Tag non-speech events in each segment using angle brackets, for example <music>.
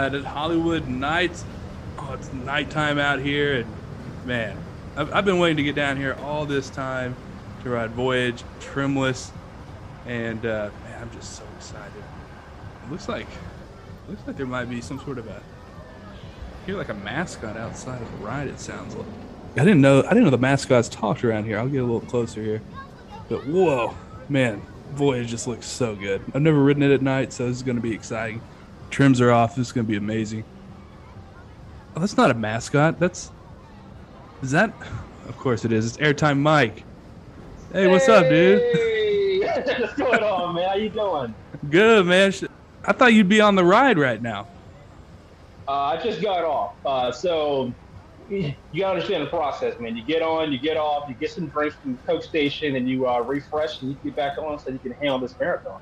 at Holiwood Nights. Oh, it's nighttime out here, and man, I've, I've been waiting to get down here all this time to ride Voyage Trimless, and uh, man, I'm just so excited. It looks like looks like there might be some sort of a here like a mascot outside of the ride. It sounds like. I didn't know I didn't know the mascots talked around here. I'll get a little closer here, but whoa, man, Voyage just looks so good. I've never ridden it at night, so this is going to be exciting. Trims are off. This is going to be amazing. Oh, that's not a mascot. That's is that? Of course it is. It's Airtime Mike. Hey, what's up, dude? Hey, <laughs> what's going on, man? How you doing? Good, man. I thought you'd be on the ride right now. Uh, I just got off. Uh, so you gotta understand the process, man. You get on, you get off, you get some drinks from the Coke station, and you uh, refresh, and you get back on so you can handle this marathon.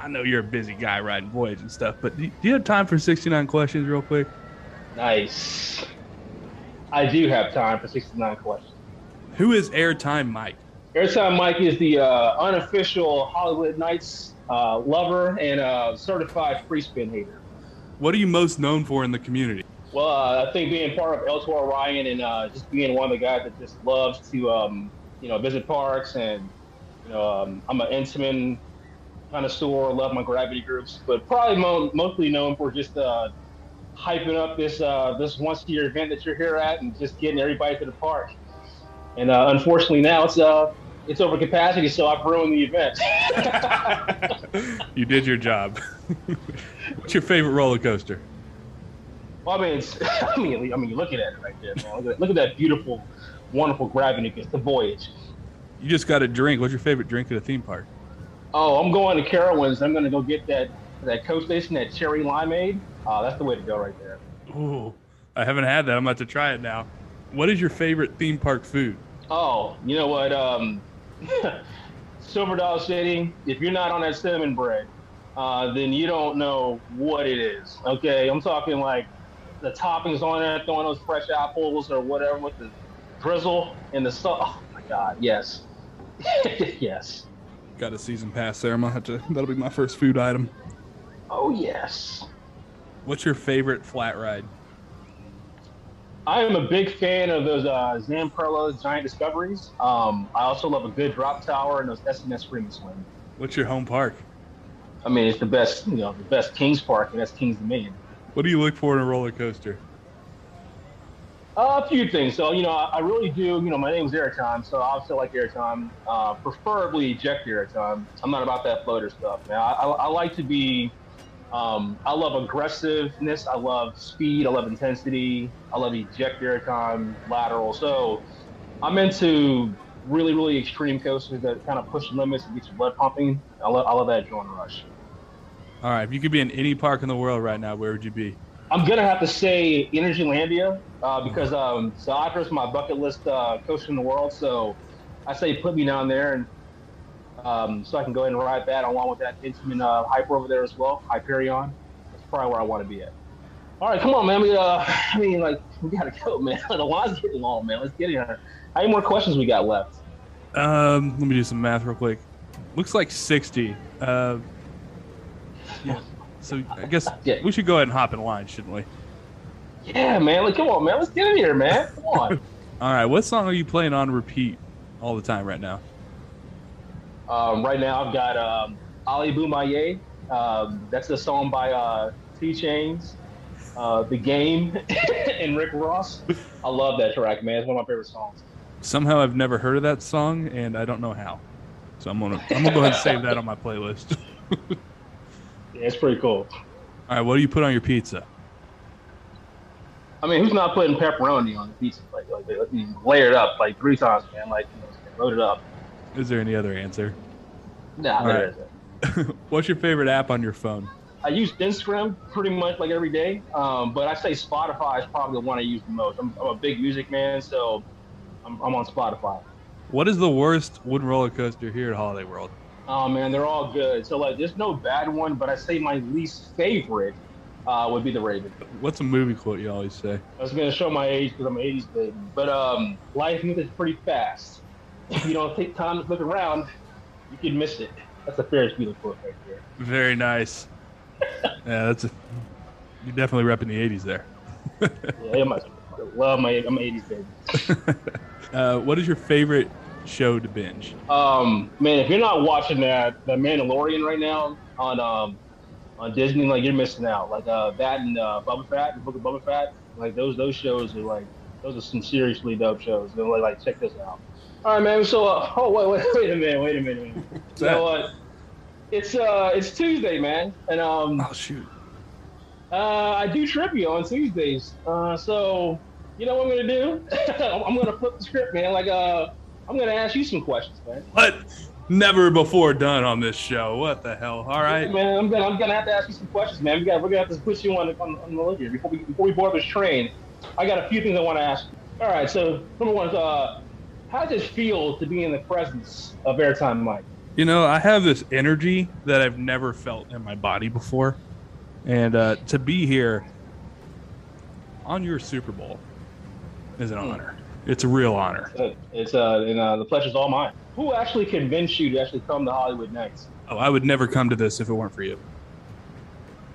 I know you're a busy guy riding Voyage and stuff, but do do you have time for 69 questions, real quick? Nice. I do have time for 69 questions. Who is Airtime Mike? Airtime Mike is the uh, unofficial Holiwood Nights uh, lover and uh, certified free spin hater. What are you most known for in the community? Well, uh, I think being part of El Toro Ryan and uh, just being one of the guys that just loves to, um, you know, visit parks and, you know, um, I'm an Intamin connoisseur, love my gravity groups, but probably mo- mostly known for just uh, hyping up this uh, this once a year event that you're here at and just getting everybody to the park. And uh, unfortunately now it's uh it's over capacity, so I've ruined the event. <laughs> you did your job. <laughs> What's your favorite roller coaster? Well, I mean, it's, <laughs> I mean, I mean, look at it right there, man. Look at, look at that beautiful, wonderful gravity. It's the Voyage. You just got a drink. What's your favorite drink at a theme park? Oh, I'm going to Carowinds. I'm going to go get that that Coast Station, that cherry limeade. Uh, that's the way to go right there. Ooh, I haven't had that. I'm about to try it now. What is your favorite theme park food? Oh, you know what? Um, <laughs> Silver Dollar City. If you're not on that cinnamon bread, uh, then you don't know what it is. Okay, I'm talking like the toppings on it, throwing those fresh apples or whatever with the drizzle and the salt. Oh my God, yes, <laughs> yes. Got a season pass there. I'm gonna have to. That'll be my first food item. Oh yes. What's your favorite flat ride? I am a big fan of those uh, Giant Discoveries. Um, I also love a good drop tower and those S&S Screaming Swing. What's your home park? I mean, it's the best, you know, the best Kings Park, and that's Kings Dominion. What do you look for in a roller coaster? A few things. So, you know, I, I really do, you know, my name's Airtime, so I also like Airtime, uh, preferably eject Airtime. I'm not about that floater stuff, man. I, I, I like to be, um, I love aggressiveness. I love speed. I love intensity. I love eject Airtime, lateral. So I'm into really, really extreme coasters that kind of push limits and get your blood pumping. I love, I love that adrenaline rush. All right, if you could be in any park in the world right now, where would you be? I'm gonna have to say Energylandia uh, because um, Zadra's my bucket list uh, coaster in the world. So I say put me down there, and um, so I can go ahead and ride that along with that Intamin uh, Hyper over there as well, Hyperion. That's probably where I want to be at. All right, come on, man. We, uh, I mean, like <laughs> we gotta go, man. <laughs> the line's getting long, man. Let's get in here. How many more questions we got left? Um, let me do some math real quick. Looks like 60. Uh, yeah. So I guess Yeah. we should go ahead and hop in line, shouldn't we? Yeah, man. Like, come on, man. Let's get in here, man. Come on. <laughs> All right. What song are you playing on repeat all the time right now? Um, right now, I've got um, Ali Bomaye. Um, that's a song by uh, 2 Chainz, uh, The Game, <laughs> and Rick Ross. I love that track, man. It's one of my favorite songs. Somehow I've never heard of that song, and I don't know how. So I'm gonna I'm gonna go ahead and save that on my playlist. <laughs> Yeah, it's pretty cool. All right. What do you put on your pizza? I mean, who's not putting pepperoni on the pizza? Like, like, like you layer it up like three times, man. Like, you know, load it up. Is there any other answer? Nah, All there right. isn't. <laughs> What's your favorite app on your phone? I use Instagram pretty much like every day, um, but I say Spotify is probably the one I use the most. I'm, I'm a big music man, so I'm, I'm on Spotify. What is the worst wooden roller coaster here at Holiday World? Oh man, they're all good. So like, there's no bad one, but I say my least favorite uh, would be the Raven. What's a movie quote you always say? I was gonna show my age because I'm an '80s baby, but um, life moves pretty fast. If you don't take time to look around, you can miss it. That's a Ferris Bueller quote right there. Very nice. <laughs> Yeah, that's a you're definitely repping the '80s there. yeah, I'm, love my I'm 80s baby. <laughs> uh, what is your favorite show to binge? Um, man, if you're not watching that the Mandalorian right now on um on Disney, like you're missing out. Like uh that and uh Boba Fett, the Book of Boba Fett, like those those shows are like those are some seriously dope shows. They're like, like check this out. All right, man. So uh, <laughs> oh wait wait wait a minute wait a minute. You know what? It's uh it's Tuesday, man, and um oh shoot. Uh, I do trivia on Tuesdays. Uh, so you know what I'm gonna do? <laughs> I'm gonna flip the script, man. Like, uh, I'm gonna ask you some questions, man. What? Never before done on this show. What the hell? All right, yeah, man. I'm gonna I'm gonna have to ask you some questions, man. We got we're gonna have to put you on the on, on the list here before we before we board this train. I got a few things I want to ask. You. All right. So number one is uh, how does it feel to be in the presence of Airtime Mike? You know, I have this energy that I've never felt in my body before, and uh, to be here on your Super Bowl is an hmm. honor. It's a real honor. It's uh, and uh, the pleasure's all mine. Who actually convinced you to actually come to Holiwood Nights? Oh, I would never come to this if it weren't for you.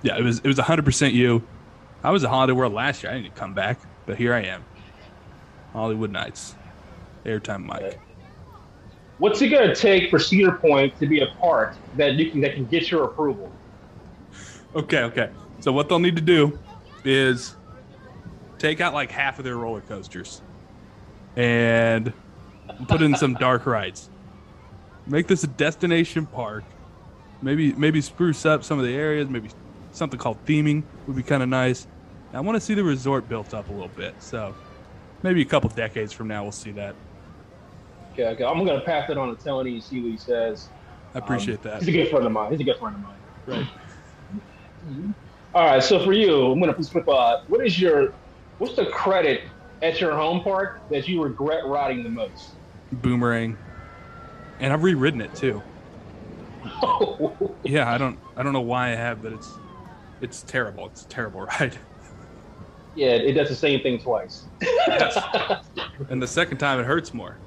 Yeah, it was it was 100% you. I was at Holiday World last year. I didn't come back, but here I am. Holiwood Nights. Airtime Mike. Okay. What's it going to take for Cedar Point to be a part that you can that can get your approval? Okay, okay. So what they'll need to do is take out like half of their roller coasters and put in some dark rides. Make this a destination park. Maybe maybe spruce up some of the areas. Maybe something called theming would be kind of nice. I want to see the resort built up a little bit. So maybe a couple decades from now we'll see that. Okay, okay. I'm gonna pass it on to Tony and see what he says. I appreciate um, that. He's a good friend of mine. He's a good friend of mine. Right. All right. So for you, I'm gonna flip. Uh, what is your what's the credit at your home park that you regret riding the most? Boomerang, and I've reridden it too. <laughs> yeah, I don't I don't know why I have, but it's it's terrible. It's a terrible <laughs> ride. Yeah, it does the same thing twice. yes. <laughs> And the second time it hurts more.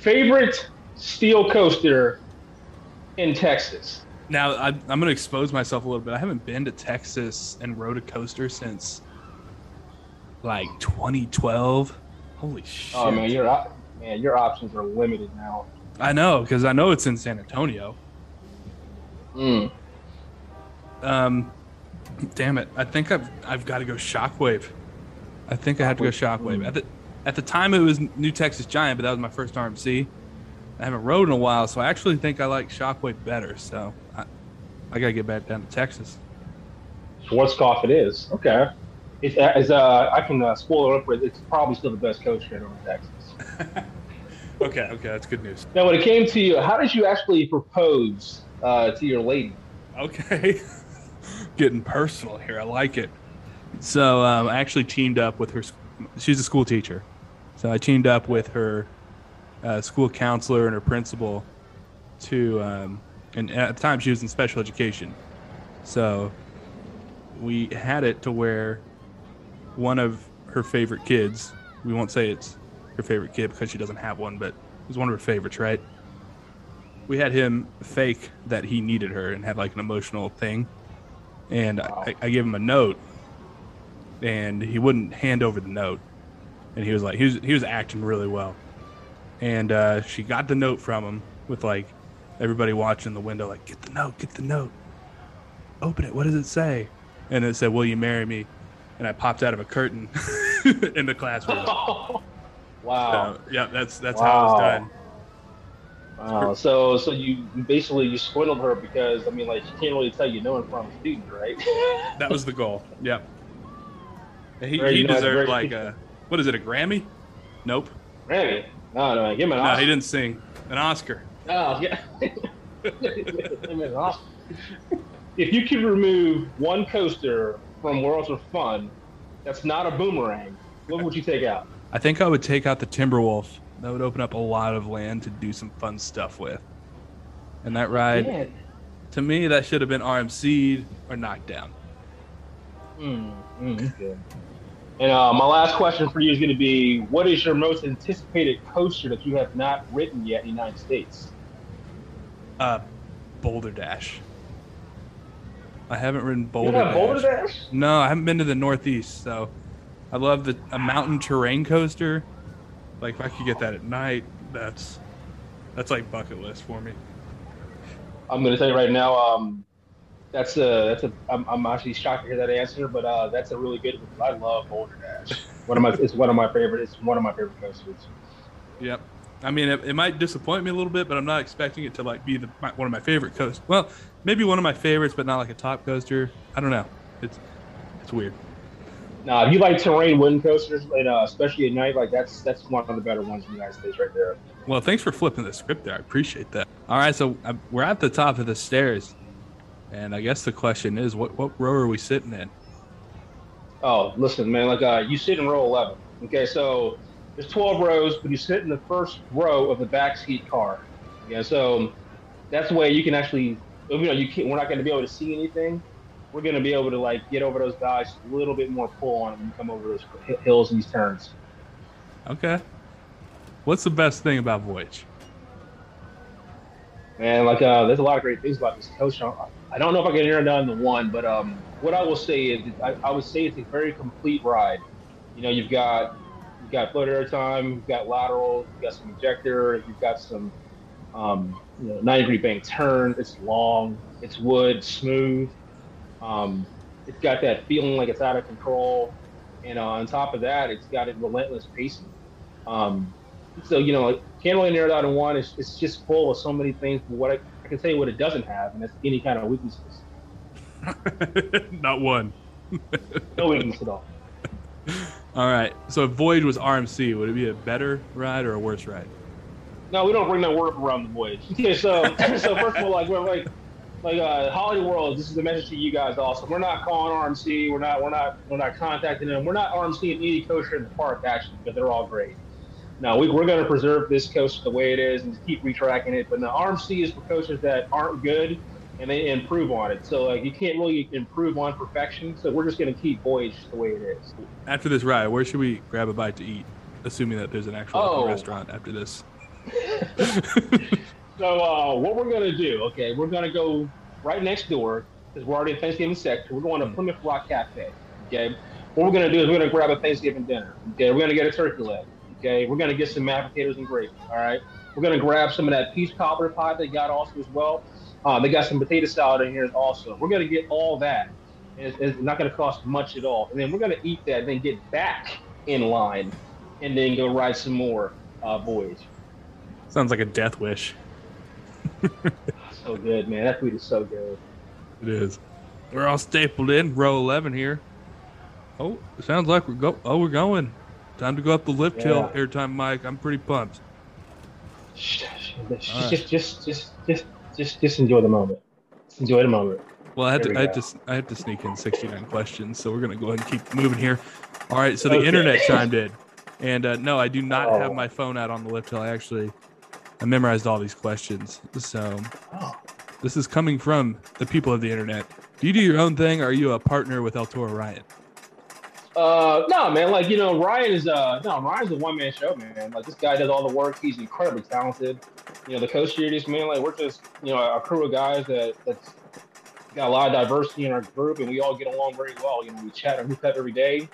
Favorite steel coaster in Texas? Now I, am going to expose myself a little bit. I haven't been to Texas and rode a coaster since like 2012. Holy shit! Oh man, your man, your options are limited now. I know because I know it's in San Antonio. Hmm. Um, damn it! I think I've I've got to go Shockwave. I think I have to go Shockwave. At the at the time it was New Texas Giant, but that was my first RMC. I haven't rode in a while, so I actually think I like Shockwave better. So I, I gotta get back down to Texas. Schwarzkopf it is. Okay. It's, it's uh, I can uh, spoil it up, but it's probably still the best coach trainer in Texas. <laughs> okay, okay, that's good news. Now, when it came to you, how did you actually propose uh, to your lady? Okay, <laughs> getting personal here. I like it. So um, I actually teamed up with her. She's a school teacher, so I teamed up with her uh, school counselor and her principal to. Um, and at the time, she was in special education, so we had it to where one of her favorite kids. We won't say it's her favorite kid because she doesn't have one, but it was one of her favorites, right? We had him fake that he needed her and had like an emotional thing. And wow. I, I gave him a note and he wouldn't hand over the note. And he was like, he was, he was acting really well. And uh, she got the note from him with like everybody watching the window, like, get the note, get the note. Open it. What does it say? And it said, Will you marry me? And I popped out of a curtain <laughs> in the classroom. <laughs> wow. So, yeah, that's that's wow. how it was done. Wow. So so you basically you swindled her because I mean like she can't really tell you no in front of a student, right? <laughs> that was the goal. Yep. He, he deserved like a what is it a Grammy? Nope. Grammy? No, no, give him an Oscar. No, he didn't sing. An Oscar. Oh yeah. if you could remove one coaster from Worlds of Fun that's not a boomerang, what would you take out? I think I would take out the Timberwolf. That would open up a lot of land to do some fun stuff with. And that ride, yeah. to me, that should have been RMC'd or knocked down. Mm, mm, And uh, my last question for you is going to be: What is your most anticipated coaster that you have not ridden yet in the United States? Uh, Boulder Dash. I haven't ridden Boulder. Boulder Dash. Dash? No, I haven't been to the Northeast, so I love the a mountain terrain coaster. Like if I could get that at night, that's that's like bucket list for me. I'm gonna tell you right now. Um, that's a that's a. I'm, I'm actually shocked to hear that answer, but uh, that's a really good one. I love Boulder Dash. One of my it's one of my favorite. It's one of my favorite coasters. Yep. I mean, it, it might disappoint me a little bit, but I'm not expecting it to like be the my, one of my favorite coasters. Well, maybe one of my favorites, but not like a top coaster. I don't know. It's it's weird. Now, if you like terrain wooden coasters, and uh, especially at night, like that's that's one of the better ones in the United States right there. Well, thanks for flipping the script there. I appreciate that. All right, so uh, we're at the top of the stairs, and I guess the question is, what what row are we sitting in? Oh, listen, man, like uh, you sit in row 11. Okay, so there's 12 rows, but you sit in the first row of the back seat car. Yeah, so that's the way you can actually, you know, you can't, we're not going to be able to see anything. We're going to be able to like get over those guys a little bit more pull on them and come over those hills and these turns. Okay. What's the best thing about Voyage? Man, like uh, there's a lot of great things about this coach. I don't know if I can narrow down to one, but um, what I will say is, I, I would say it's a very complete ride. You know, you've got got float air time, you've got lateral, you've got some ejector, you've got some um, you know 90 degree bank turn. It's long, it's wood, smooth. Um, it's got that feeling like it's out of control, and uh, on top of that, it's got a relentless pacing. Um, so you know, really narrow down to one. is it's just full of so many things. But what I, I can tell you what it doesn't have, and that's any kind of weaknesses. <laughs> not one. No weakness at all. <laughs> All right. So if Voyage was RMC, would it be a better ride or a worse ride? No, we don't bring that word around the voyage. Okay, <laughs> so so first of all, like we're like like uh, Holiday World. This is a message to you guys also. We're not calling RMC. We're not we're not we're not contacting them. We're not RMC and any coaster in the park actually, because they're all great. No, we, we're going to preserve this coaster the way it is and keep retracking it. But the RMC is for coasters that aren't good and they improve on it. So like you can't really improve on perfection. So we're just going to keep Voyage the way it is. After this ride, where should we grab a bite to eat? Assuming that there's an actual Oh. restaurant after this. <laughs> So uh, what we're gonna do? Okay, we're gonna go right next door because we're already in Thanksgiving section. We're going to Plymouth Rock Cafe. Okay, what we're gonna do is we're gonna grab a Thanksgiving dinner. Okay, we're gonna get a turkey leg. Okay, we're gonna get some mashed potatoes and gravy. All right, we're gonna grab some of that peach cobbler pie they got also as well. Uh, they got some potato salad in here also. We're gonna get all that. It's, it's not gonna cost much at all. And then we're gonna eat that, and then get back in line, and then go ride some more uh, voyage. Sounds like a death wish. <laughs> So good, man. That food is so good. It is. We're all stapled in, row 11 here. Oh, it sounds like we're go. Oh, we're going. Time to go up the lift hill. Yeah. Airtime, Mike. I'm pretty pumped. All right. Just, just, just, just, just, just enjoy the moment. Just enjoy the moment. Well, I had There to, we I had to, I had to sneak in 69 questions, so we're gonna go ahead and keep moving here. All right, so the Okay. internet chimed in, and uh, no, I do not Oh. have my phone out on the lift hill. I actually, I memorized all these questions. So Oh. this is coming from the people of the internet. Do you do your own thing, or are you a partner with El Toro Ryan? Uh, no, man. Like you know, Ryan is uh, no, Ryan's a one man show, man. Like this guy does all the work. He's incredibly talented. You know, the coach series, man. Like we're just, you know, a crew of guys that that's got a lot of diversity in our group, and we all get along very well. You know, we chat and hoop up every day.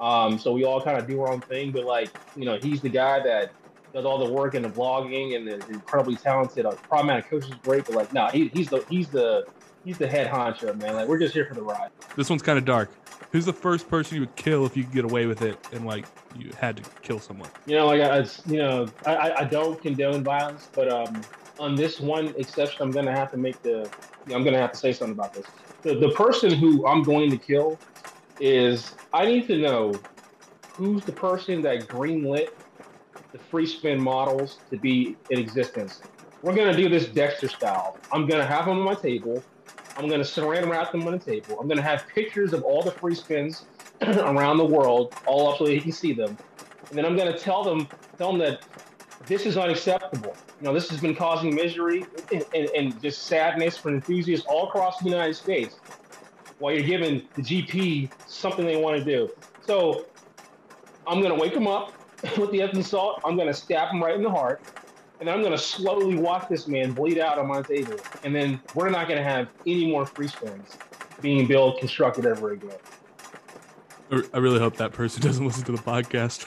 Um, so we all kind of do our own thing, but like, you know, he's the guy that does all the work and the vlogging and is incredibly talented. Uh, problematic coach is great, but like, nah, he, he's the he's the he's the head honcho, man. Like we're just here for the ride. This one's kind of dark. Who's the first person you would kill if you could get away with it, and like you had to kill someone? You know, like I, you know, I, I- don't condone violence, but um, on this one exception, I'm gonna have to make the, I'm gonna have to say something about this. The, the person who I'm going to kill is I need to know who's the person that greenlit the free spin models to be in existence. We're gonna do this Dexter style. I'm gonna have them on my table. I'm gonna saran wrap them on the table. I'm gonna have pictures of all the free spins <clears throat> around the world, all up so that he can see them. And then I'm gonna tell them, tell them that this is unacceptable. You know, this has been causing misery and, and, and just sadness for enthusiasts all across the United States. While you're giving the GP something they want to do. So I'm gonna wake them up <laughs> with the Epsom salt. I'm gonna stab them right in the heart, and I'm gonna slowly watch this man bleed out on my table. And then we're not gonna have any more free spins. being built, constructed ever again. I really hope that person <laughs> doesn't listen to the podcast.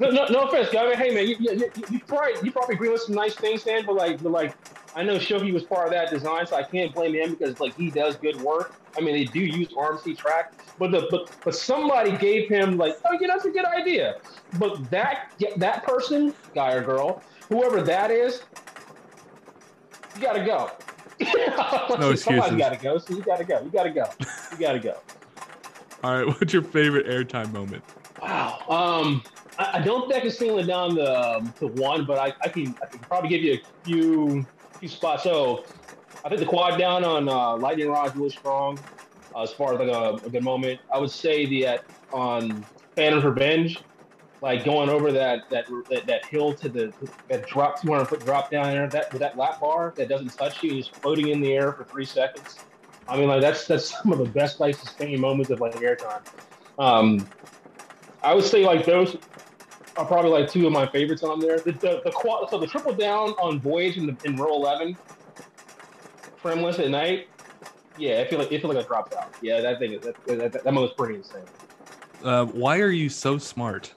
no, no, no offense, guy. Hey, man, you, you, you, probably you probably agree with some nice things, Dan, but like, but like, I know Schilke was part of that design, so I can't blame him because like he does good work. I mean, they do use RMC track, but the but but somebody gave him like, oh, yeah, that's a good idea. But that that person, guy or girl, whoever that is, you gotta go. no <laughs> excuses. Somebody's gotta go. So you gotta go. You gotta go. You gotta go. All right, <laughs> what's your favorite airtime moment? Wow. Um, I, I don't think I can single it down to, um, to one, but I, I can I can probably give you a few few spots. So I think the quad down on uh, Lightning Rod is really strong uh, as far as like a, a, good moment. I would say the at on Phantom's Revenge, like going over that that that, that hill to the that drop 200 foot drop down there, that with that lap bar that doesn't touch you, just floating in the air for three seconds. I mean, like that's that's some of the best like sustaining moments of like airtime. Um, I would say like those are probably like two of my favorites on there. The the, the quad, so the triple down on Voyage in, the, in row eleven, trimless at night. Yeah, I feel like it feel like I dropped out. Yeah, that thing that that, that, that was pretty insane. Uh, why are you so smart?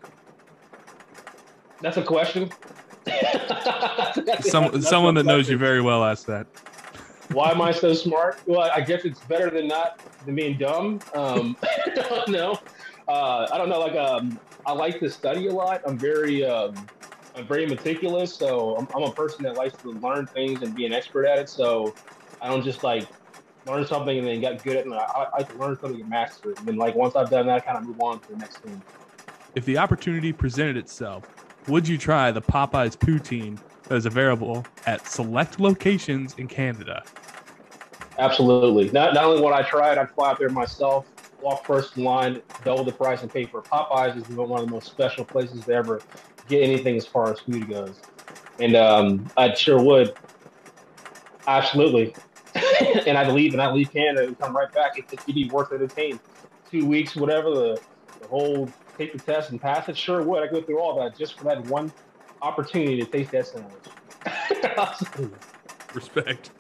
That's a question. Some, <laughs> that's someone that knows you very well asked that. Why am I so smart? Well, I guess it's better than not than being dumb. Um, <laughs> I don't know. Uh, I don't know. Like, um, I like to study a lot. I'm very, um, I'm very meticulous. So I'm, I'm, a person that likes to learn things and be an expert at it. So I don't just like learn something and then get good at it. I, I like to learn something and master it. And then like once I've done that, I kind of move on to the next thing. If the opportunity presented itself, would you try the Popeyes poutine that is available at select locations in Canada? Absolutely. Not not only would I try it, I'd fly out there myself, walk first in line, double the price, and pay for. Popeyes is one of the most special places to ever get anything as far as food goes. And um, I sure would. Absolutely. <laughs> and I'd leave and I'd leave Canada and come right back. If it'd be worth it attain two weeks, whatever, the, the whole take the test and pass it, sure would. I go through all that just for that one opportunity to taste that sandwich. <laughs> Respect.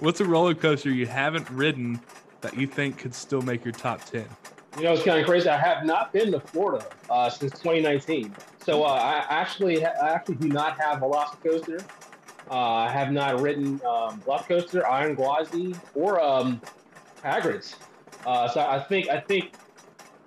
What's a roller coaster you haven't ridden that you think could still make your top 10? You know, it's kind of crazy. I have not been to Florida uh, since 2019. So uh, I actually, I actually do not have Velocicoaster. Uh, I have not ridden um, Velocicoaster, Iron Gwazi, or um, Hagrid's. Uh, so I think, I think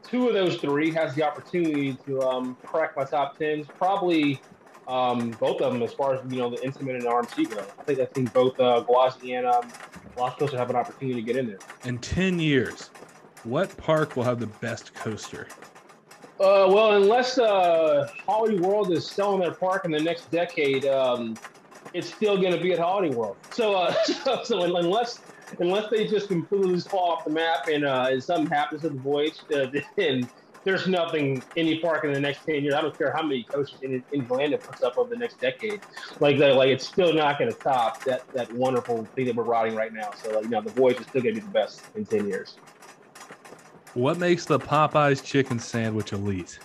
two of those three has the opportunity to um, crack my top tens. Probably um, both of them, as far as you know, the Intamin and RMC go. I think I think both uh, Gwazi and um, Coaster have an opportunity to get in there. In ten years, what park will have the best coaster? Uh, well, unless uh, Holiday World is selling their park in the next decade, um, it's still going to be at Holiday World. So, uh, <laughs> so, so, unless unless they just completely fall off the map and, uh, and something happens to the voyage, uh, <laughs> then there's nothing any park in the next 10 years. I don't care how many coaches in, in Orlando puts up over the next decade. Like that, like it's still not going to top that, that wonderful thing that we're riding right now. So, like, you know, the boys are still going to be the best in 10 years. What makes the Popeyes chicken sandwich elite?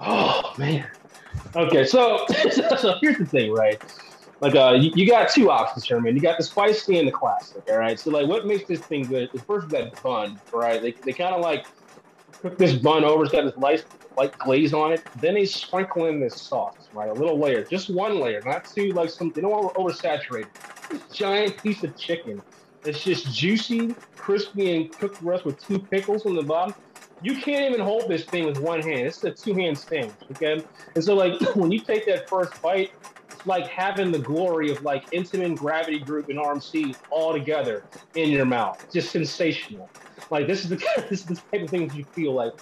Oh, man. Okay, so, <laughs> so here's the thing, right? Like, uh, you, you got two options here, man. You got the spicy and the classic, all right? So, like, what makes this thing good is first that bun, right? They, they kind of like this bun over. It's got this nice white glaze on it. Then they sprinkle in this sauce, right? A little layer, just one layer, not too like some. They don't want to oversaturate. This giant piece of chicken. It's just juicy, crispy, and cooked rest with two pickles on the bottom. You can't even hold this thing with one hand. It's a two-hand sandwich, okay? And so, like, <clears throat> when you take that first bite, it's like having the glory of like Intamin Gravity Group and RMC all together in your mouth. Just sensational. Like this is the <laughs> this is the type of things you feel like,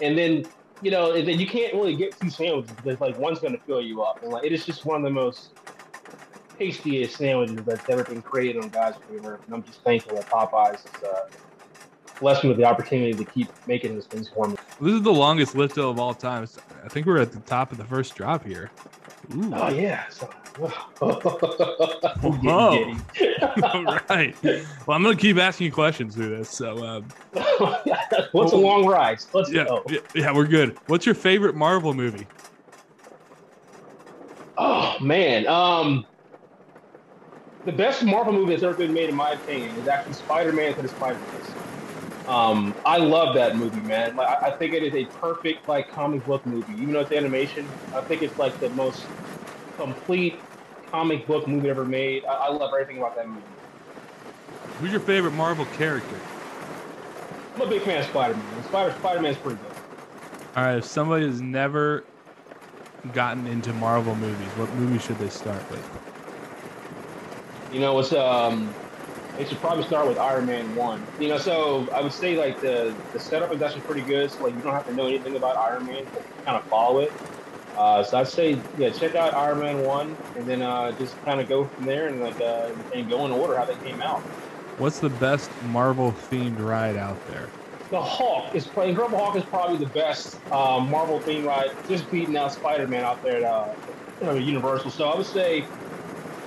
and then you know, and then you can't really get two sandwiches because like one's gonna fill you up, and like it is just one of the most tastiest sandwiches that's ever been created on God's earth. And I'm just thankful that Popeyes is uh, blessed me with the opportunity to keep making these things for me. This is the longest lift of all time. I think we're at the top of the first drop here. Ooh. Oh yeah. So, Whoa. <laughs> <laughs> All right. Well, I'm gonna keep asking you questions through this. So, um, <laughs> what's well, a long ride? Let's yeah, go. Yeah, we're good. What's your favorite Marvel movie? Oh man, um, the best Marvel movie that's ever been made, in my opinion, is actually Spider-Man to the Spider-Verse. Um, I love that movie, man. Like, I, I think it is a perfect like comic book movie. Even though it's animation, I think it's like the most complete comic book movie ever made. I, I love everything about that movie. Who's your favorite Marvel character? I'm a big fan of Spider-Man. Spider Spider-Man's pretty good. All right, if somebody has never gotten into Marvel movies, what movie should they start with? You know, it's um, they should probably start with Iron Man one. You know, so I would say like the the setup is actually pretty good. So like you don't have to know anything about Iron Man, but kind of follow it. Uh, so I'd say yeah, check out Iron Man one, and then uh, just kind of go from there and like uh, and go in order how they came out. What's the best Marvel themed ride out there? The Hulk is playing. Incredible Hulk is probably the best uh, Marvel themed ride, just beating out Spider Man out there at uh, you know, Universal. So I would say,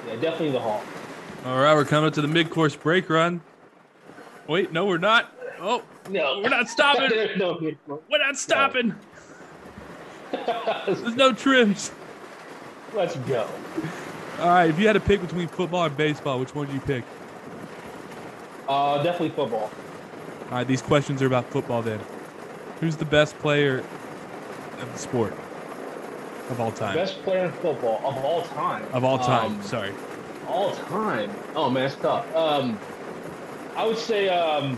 yeah, definitely the Hulk. All right, we're coming up to the mid-course break run. Wait, no, we're not. Oh, No, we're not stopping. <laughs> no, We're not stopping. There's no trims. let's go. All right, if you had to pick between football and baseball, which one do you pick? Uh, definitely football. All right, these questions are about football then. Who's the best player of the sport of all time? Best player in football of all time. Of all time, Um, sorry. all time. Oh man, it's tough. Um, I would say um,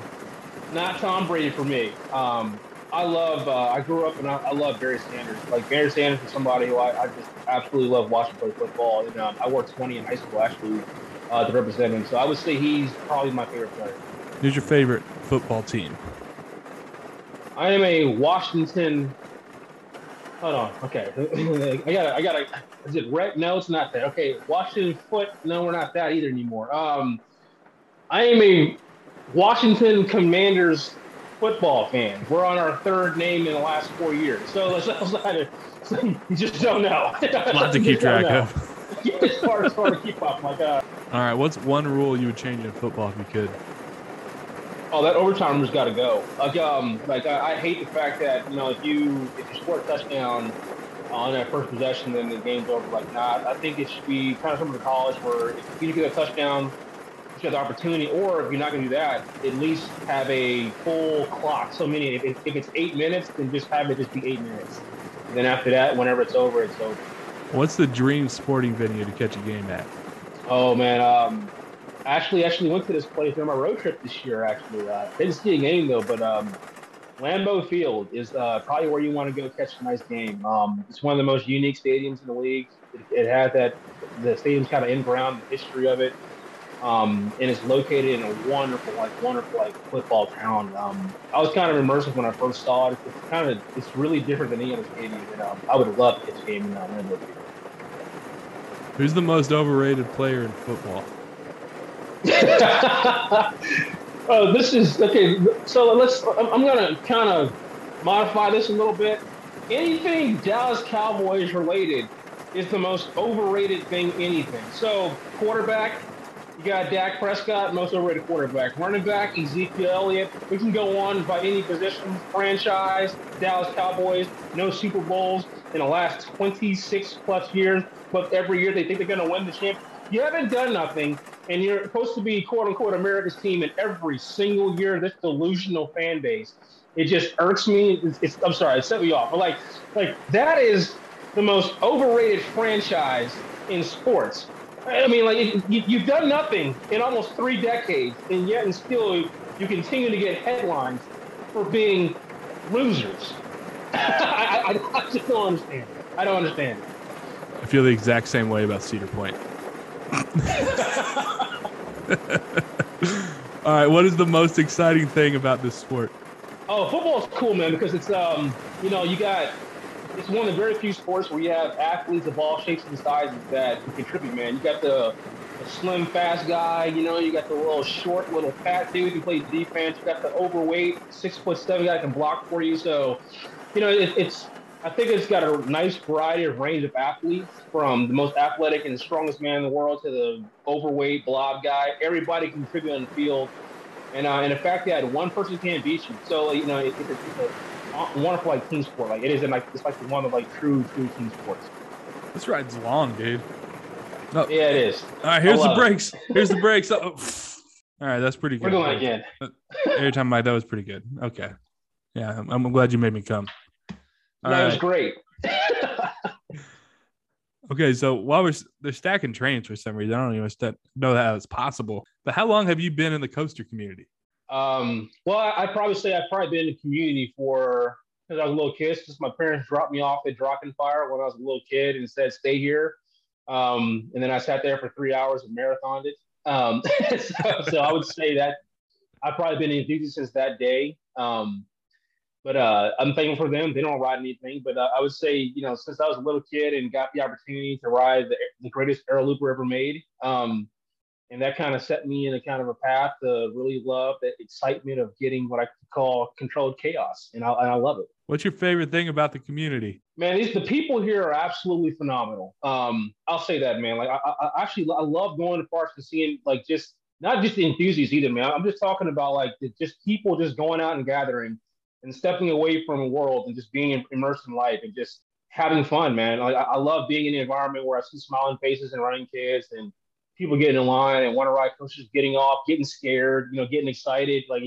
not Tom Brady for me. Um, I love. Uh, I grew up and I, I love Barry Sanders. Like Barry Sanders is somebody who I, I just absolutely love watching play football. And um, I wore 20 in high school actually uh, to represent him. So I would say he's probably my favorite player. Who's your favorite football team? I am a Washington. Hold on. Okay, <laughs> I got. to I got. to Is it red? No, it's not that. Okay, Washington foot. No, we're not that either anymore. Um, I am a Washington Commanders football fan. We're on our third name in the last four years. So <laughs> let's, let's not. You just don't know. <laughs> A lot to keep track of. <laughs> Yeah, it's hard, it's hard to keep up. Like, uh, All right, what's one rule you would change in football if you could? Oh, that overtime has got to go. Like, um, like I, I hate the fact that you know if you if you score a touchdown on that first possession, then the game's over. Like, nah, I think it should be kind of similar to college, where if you get a touchdown, you have the opportunity, or if you're not going to do that, at least have a full clock. So many, if, if it's eight minutes, then just have it just be eight minutes. And then after that, whenever it's over, it's over. What's the dream sporting venue to catch a game at? Oh man, um, actually, actually went to this place on my road trip this year. Actually, uh, didn't see a game though, but um, Lambeau Field is uh, probably where you want to go catch a nice game. Um, it's one of the most unique stadiums in the league. It, it has that the stadium's kind of in ground the history of it, um, and it's located in a wonderful, like wonderful, like football town. Um, I was kind of immersive when I first saw it. It's kind of it's really different than any other stadium, and um, I would love to catch a game in uh, Field. Who's the most overrated player in football? <laughs> oh, this is okay. So let's. I'm, I'm gonna kind of modify this a little bit. Anything Dallas Cowboys related is the most overrated thing. Anything. So quarterback, you got Dak Prescott, most overrated quarterback. Running back, Ezekiel Elliott. We can go on by any position. Franchise, Dallas Cowboys, no Super Bowls in the last 26 plus years, but every year they think they're going to win the champ. You haven't done nothing, and you're supposed to be quote unquote America's team, in every single year this delusional fan base, it just irks me. It's, it's, I'm sorry, it set me off, but like, like that is the most overrated franchise in sports. I mean, like you, you've done nothing in almost three decades, and yet and still you continue to get headlines for being losers. <laughs> I, I, I just don't understand. I don't understand. I feel the exact same way about Cedar Point. <laughs> All right, what is the most exciting thing about this sport? Oh, football's cool, man, because it's um, you know, you got it's one of the very few sports where you have athletes of all shapes and sizes that contribute, man. You got the, the slim, fast guy, you know, you got the little short, little fat dude who plays defense. You got the overweight, six foot seven guy can block for you. So, you know, it, it's I think it's got a nice variety of range of athletes, from the most athletic and strongest man in the world to the overweight blob guy. Everybody can contribute on the field, and uh, and the fact that one person can't beat you, so you know, it, it, Uh, wonderful like team sport. Like it is, in, like it's like one of like true true team sports. This ride's long, dude. Oh. Yeah, it is. All right, here's the brakes. It. Here's the brakes. Oh. All right, that's pretty good. We're going again. Uh, every time I that was pretty good. Okay. Yeah, I'm, I'm glad you made me come. All that right. was great. <laughs> okay, so while we're they're stacking trains for some reason, I don't even know that it's possible. But how long have you been in the coaster community? Um, well, I, would probably say I've probably been in the community for because I was a little kid. Since my parents dropped me off at Drachen Fire when I was a little kid and said, "Stay here," um, and then I sat there for three hours and marathoned it. Um, <laughs> so, so, I would say that I've probably been in enthusiast since that day. Um, but uh, I'm thankful for them. They don't ride anything, but uh, I would say, you know, since I was a little kid and got the opportunity to ride the, the greatest air looper ever made, um, and that kind of set me in a kind of a path to really love the excitement of getting what I call controlled chaos, and I, and I love it. What's your favorite thing about the community? Man, these the people here are absolutely phenomenal. Um, I'll say that, man. Like I, I actually I love going to parks and seeing like just not just the enthusiasts either, man. I'm just talking about like the, just people just going out and gathering and stepping away from the world and just being immersed in life and just having fun, man. Like, I, love being in the environment where I see smiling faces and running kids and people getting in line and one of ride coaches getting off, getting scared, you know, getting excited. Like,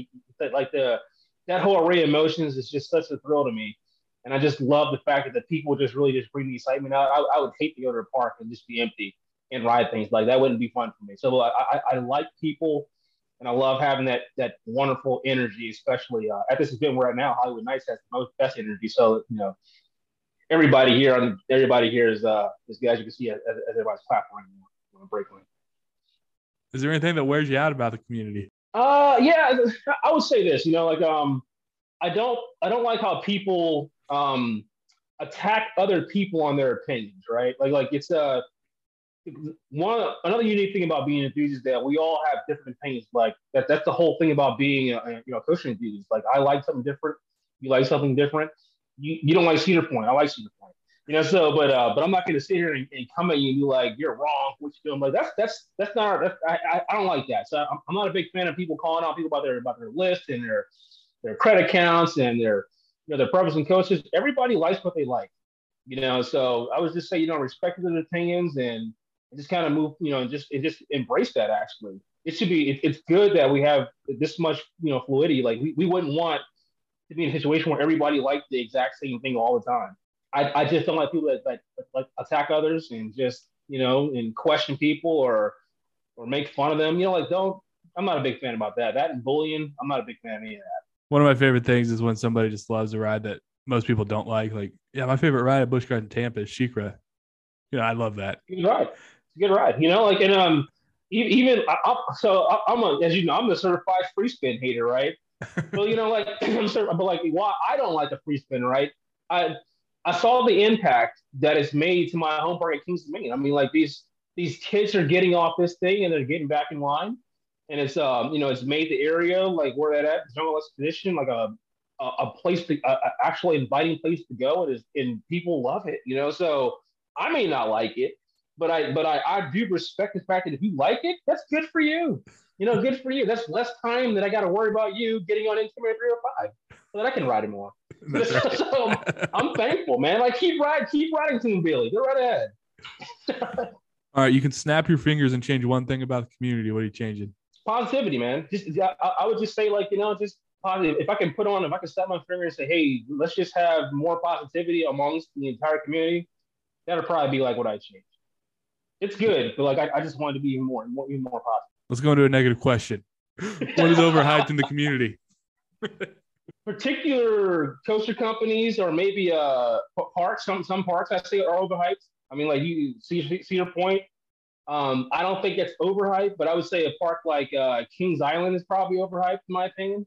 like the that whole array of emotions is just such a thrill to me. And I just love the fact that the people just really just bring the excitement out. I, I would hate to go to a park and just be empty and ride things like that. Wouldn't be fun for me. So I, I, I like people and I love having that that wonderful energy, especially uh, at this event we're at now. Holiwood Nights has the most best energy. So you know, everybody here on everybody here is uh is as you can see as, as everybody's clapping on the break. Is there anything that wears you out about the community? Uh, yeah, I would say this. You know, like um, I don't I don't like how people um attack other people on their opinions, right? Like like it's a uh, one another unique thing about being enthusiast is that we all have different opinions. Like that that's the whole thing about being a, you know coaching enthusiast. Like I like something different, you like something different. You you don't like Cedar Point, I like Cedar Point. You know, so but uh, but I'm not going to sit here and, and, come at you and be like you're wrong. What you doing? Like that's that's that's not that's, I, I don't like that. So I'm, I'm not a big fan of people calling out people about their about their list and their their credit counts and their you know their brothers and coaches. Everybody likes what they like. You know, so I was just say you know respect their opinions and and just kind of move, you know, and just and just embrace that. Actually, it should be. It, it's good that we have this much, you know, fluidity. Like we, we wouldn't want to be in a situation where everybody liked the exact same thing all the time. I, I just don't like people that like, like attack others and just you know and question people or or make fun of them. You know, like don't. I'm not a big fan about that. That and bullying, I'm not a big fan of any of that. One of my favorite things is when somebody just loves a ride that most people don't like. Like, yeah, my favorite ride at Busch Garden Tampa is SheiKra. You know, I love that. Good ride. it's a good ride. You know, like and um, even I, so I'm a as you know I'm a certified free spin hater, right? <laughs> well, you know, like <clears throat> I'm certain, but like why I don't like the free spin, right? I I saw the impact that it's made to my home park at Kings Dominion. I mean, like these these kids are getting off this thing and they're getting back in line, and it's um you know it's made the area like where that at jungle expedition like a a, a place to a, a actually inviting place to go and is and people love it, you know. So I may not like it, but I but I, I do respect the fact that if you like it, that's good for you. You know, good for you. That's less time that I got to worry about you getting on Instagram three or 305 so that I can ride it more. So <laughs> I'm thankful, man. Like keep riding, keep riding Tumbili. Go right ahead. <laughs> All right, you can snap your fingers and change one thing about the community. What are you changing? Positivity, man. Just I, I would just say like you know just positive. If I can put on, if I can snap my finger and say, hey, let's just have more positivity amongst the entire community, that'll probably be like what I change it's good, but like I, I just wanted to be even more, more, even more positive. Let's go into a negative question. <laughs> what is overhyped in the community? Particular coaster companies or maybe uh parks. Some some parks I say are overhyped. I mean, like you see Cedar Point. Um, I don't think it's overhyped, but I would say a park like uh, Kings Island is probably overhyped in my opinion.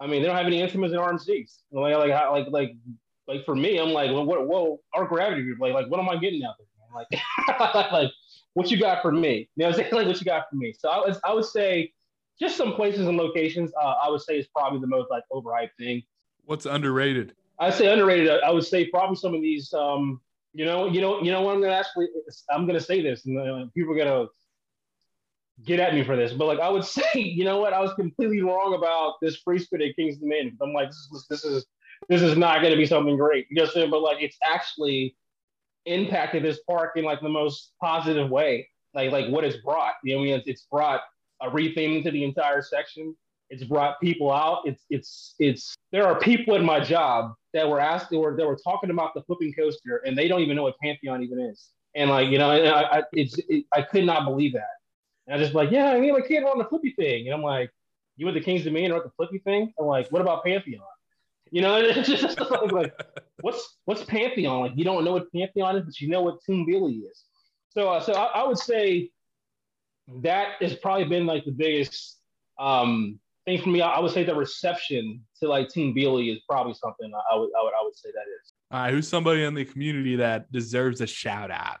I mean, they don't have any instruments in RMCs. Like, like, like, like, like for me, I'm like, well, what, whoa, our gravity like, like, what am I getting out there? <laughs> Like, like, what you got for me? You know, what I'm saying <laughs> like what you got for me. So I, was, I would say just some places and locations. Uh, I would say is probably the most like overhyped thing. What's underrated? I say underrated. I, would say probably some of these. Um, you know, you know, you know what I'm gonna actually. I'm gonna say this, and uh, people are gonna get at me for this, but like I would <laughs> say, you know what? I was completely wrong about this free spirit at Kings Dominion. I'm like, this is this is this is not going to be something great. You know what I'm saying? But like, it's actually impacted this park in like the most positive way. like like what it's brought. You know, I mean, it's, it's brought a retheming to the entire section. It's brought people out. It's it's it's. There are people in my job that were asked or that were talking about the flipping coaster, and they don't even know what Pantheon even is. And like you know, I I, it's it, I could not believe that. And I just like, yeah, I mean, my kid on the flippy thing, and I'm like, you went to Kings Dominion or the flippy thing? I'm like, what about Pantheon? You know, <laughs> it's just like, what's what's Pantheon? Like, you don't know what Pantheon is, but you know what Tumbili is. So, uh, so I, I, would say that has probably been like the biggest um, thing for me. I, I, would say the reception to like Team Billy is probably something I, I would I would I would say that is. All right, who's somebody in the community that deserves a shout out?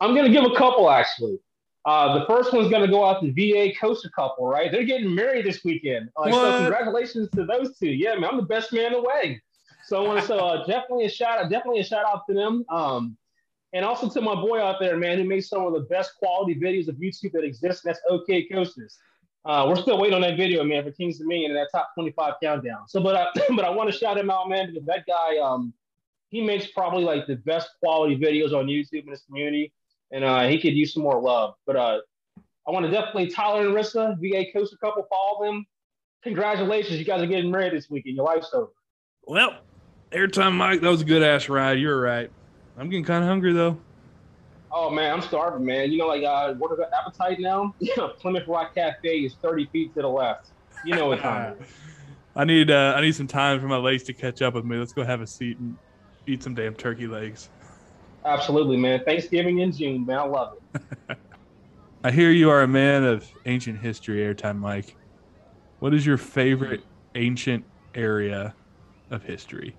I'm gonna give a couple actually. Uh, the first one's going to go out to VA Coaster couple, right? They're getting married this weekend. Like, so congratulations to those two. Yeah, man, I'm the best man away. So I want to so uh, definitely a shout out, definitely a shout out to them. Um, and also to my boy out there, man, who makes some of the best quality videos of YouTube that exists. That's OK Coasters. Uh, we're still waiting on that video, man, for Kings Dominion and that top 25 countdown. So, but I, <clears throat> but I want to shout him out, man, because that guy, um, he makes probably like the best quality videos on YouTube in his community and uh, he could use some more love. But uh, I want to definitely Tyler and Rissa, VA coaster couple, follow them. Congratulations, you guys are getting married this weekend. Your life's over. Well, airtime, Mike. That was a good ass ride. You're right. I'm getting kind of hungry though. Oh man, I'm starving, man. You know, like uh, what is the appetite now? <laughs> Plymouth Rock Cafe is 30 feet to the left. You know what time. <laughs> I need uh, I need some time for my legs to catch up with me. Let's go have a seat and eat some damn turkey legs. Absolutely, man. Thanksgiving in June, man. I love it. <laughs> I hear you are a man of ancient history, Airtime Mike. What is your favorite ancient area of history?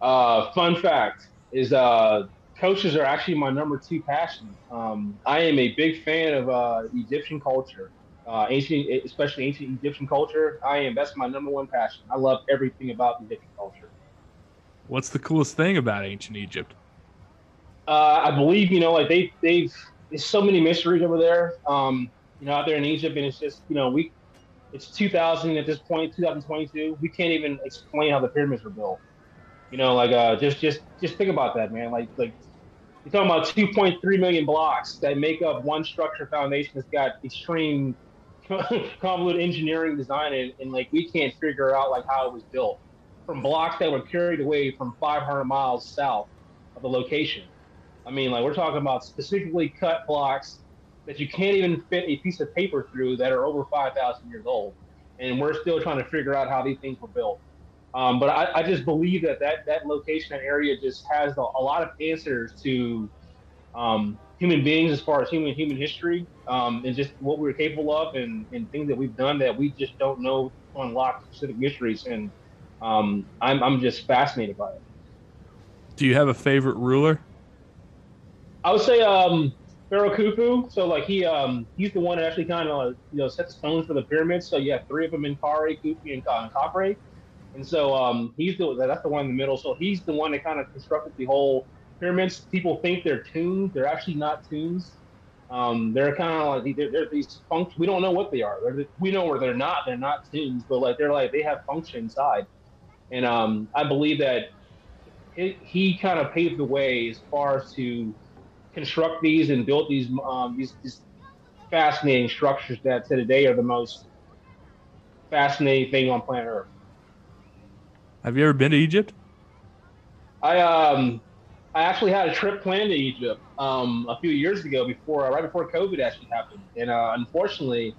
Uh, fun fact is uh, coaches are actually my number two passion. Um, I am a big fan of uh, Egyptian culture, uh, ancient, especially ancient Egyptian culture. I am that's my number one passion. I love everything about Egyptian culture. What's the coolest thing about ancient Egypt? Uh, I believe you know, like they they've there's so many mysteries over there. Um, you know, out there in Egypt, and it's just you know we it's 2000 at this point, 2022. We can't even explain how the pyramids were built. You know, like uh, just just just think about that, man. Like like you're talking about 2.3 million blocks that make up one structure foundation that's got extreme <laughs> convoluted engineering design and, and like we can't figure out like how it was built from blocks that were carried away from 500 miles south of the location I mean, like we're talking about specifically cut blocks that you can't even fit a piece of paper through that are over 5,000 years old. And we're still trying to figure out how these things were built. Um, but I, I, just believe that, that that location, that area just has a, a lot of answers to um, human beings as far as human human history um, and just what we are capable of and, and things that we've done that we just don't know to unlock specific mysteries. And um, I'm, I'm just fascinated by it. Do you have a favorite ruler? I would say um, Pharaoh Khufu. So like he um, he's the one that actually kind of you know set the stones for the pyramids. So you have three of them in Kare, Khufu, and uh, Khafre. And so um, he's the that's the one in the middle. So he's the one that kind of constructed the whole pyramids. People think they're tombs. They're actually not tombs. Um, they're kind of like they're, they're these functions. We don't know what they are. They're, we know where they're not. They're not tombs, but like they're like they have function inside. And um, I believe that it, he kind of paved the way as far as to construct these and build these um, these, these fascinating structures that to today are the most fascinating thing on planet Earth. Have you ever been to Egypt? I um I actually had a trip planned to Egypt um, a few years ago before right before COVID actually happened, and uh, unfortunately,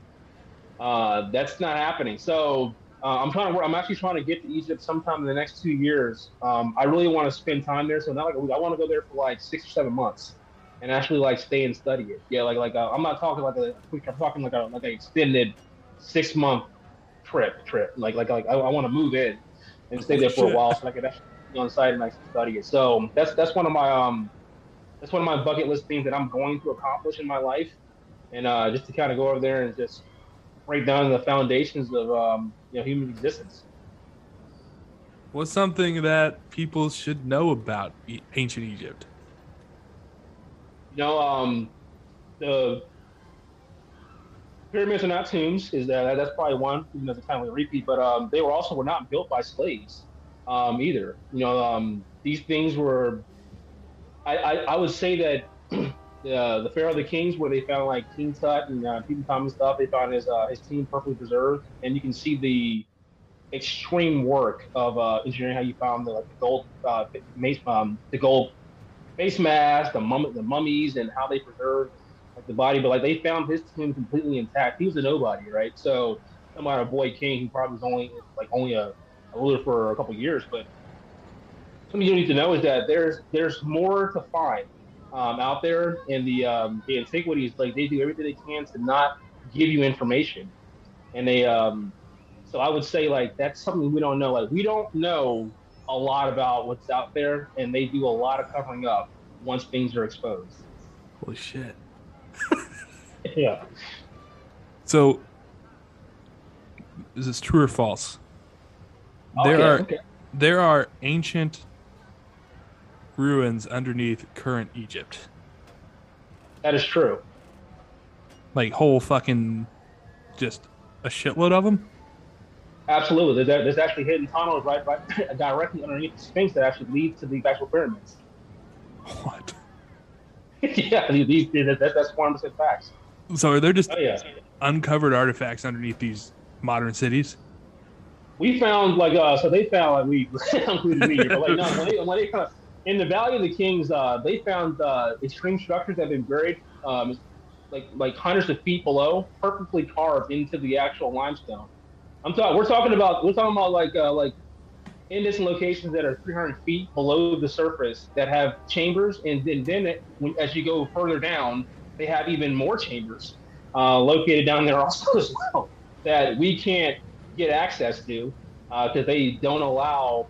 uh, that's not happening. So uh, I'm trying to. I'm actually trying to get to Egypt sometime in the next two years. Um, I really want to spend time there. So not like. I want to go there for like six or seven months and actually like stay and study it. Yeah, like like uh, I'm not talking like a I'm talking like a like an extended six month trip trip. Like like like I, I want to move in and stay there for a while so I can actually be on site and like study it. So that's that's one of my um that's one of my bucket list things that I'm going to accomplish in my life, and uh, just to kind of go over there and just break down the foundations of um, you know human existence. What's something that people should know about ancient Egypt? You know, um, the pyramids are not tombs. Is that that's probably one? Even though it's kind of a repeat, but um, they were also were not built by slaves um, either. You know, um, these things were. I, I, I would say that <clears throat> the the Pharaoh of the Kings, where they found like King Tut and uh, Tutankhamun stuff. They found his uh, his team perfectly preserved, and you can see the extreme work of uh, engineering. How you found the, like, the gold uh, mace, um, the gold face mask, the mum- the mummies, and how they preserved the body. But like they found his tomb completely intact. He was a nobody, right? So no matter boy king, he probably was only like only a, a ruler for a couple years. But something you need to know is that there's there's more to find um, out there in the um, the antiquities. Like they do everything they can to not give you information, and they um, so I would say like that's something we don't know. Like we don't know a lot about what's out there, and they do a lot of covering up once things are exposed. Holy shit. Yeah. So, is this true or false? Oh, There are okay. there are ancient ruins underneath current Egypt, That is true. like whole fucking, just a shitload of them. Absolutely. There's, there's actually hidden tunnels right, right <laughs> directly underneath the Sphinx that actually lead to the actual pyramids. What? <laughs> yeah, these, these, that, that's 100% facts. So are there just Oh, yeah. uncovered artifacts underneath these modern cities? we found like uh so they found like we included me but like no when they, when they kind of in the Valley of the Kings uh they found uh extreme structures that have been buried um like like hundreds of feet below perfectly carved into the actual limestone. I'm talking we're talking about we're talking about like uh like in distant locations that are 300 feet below the surface that have chambers and then then it, when, as you go further down they have even more chambers uh, located down there <laughs> also as well that we can't get access to because they don't allow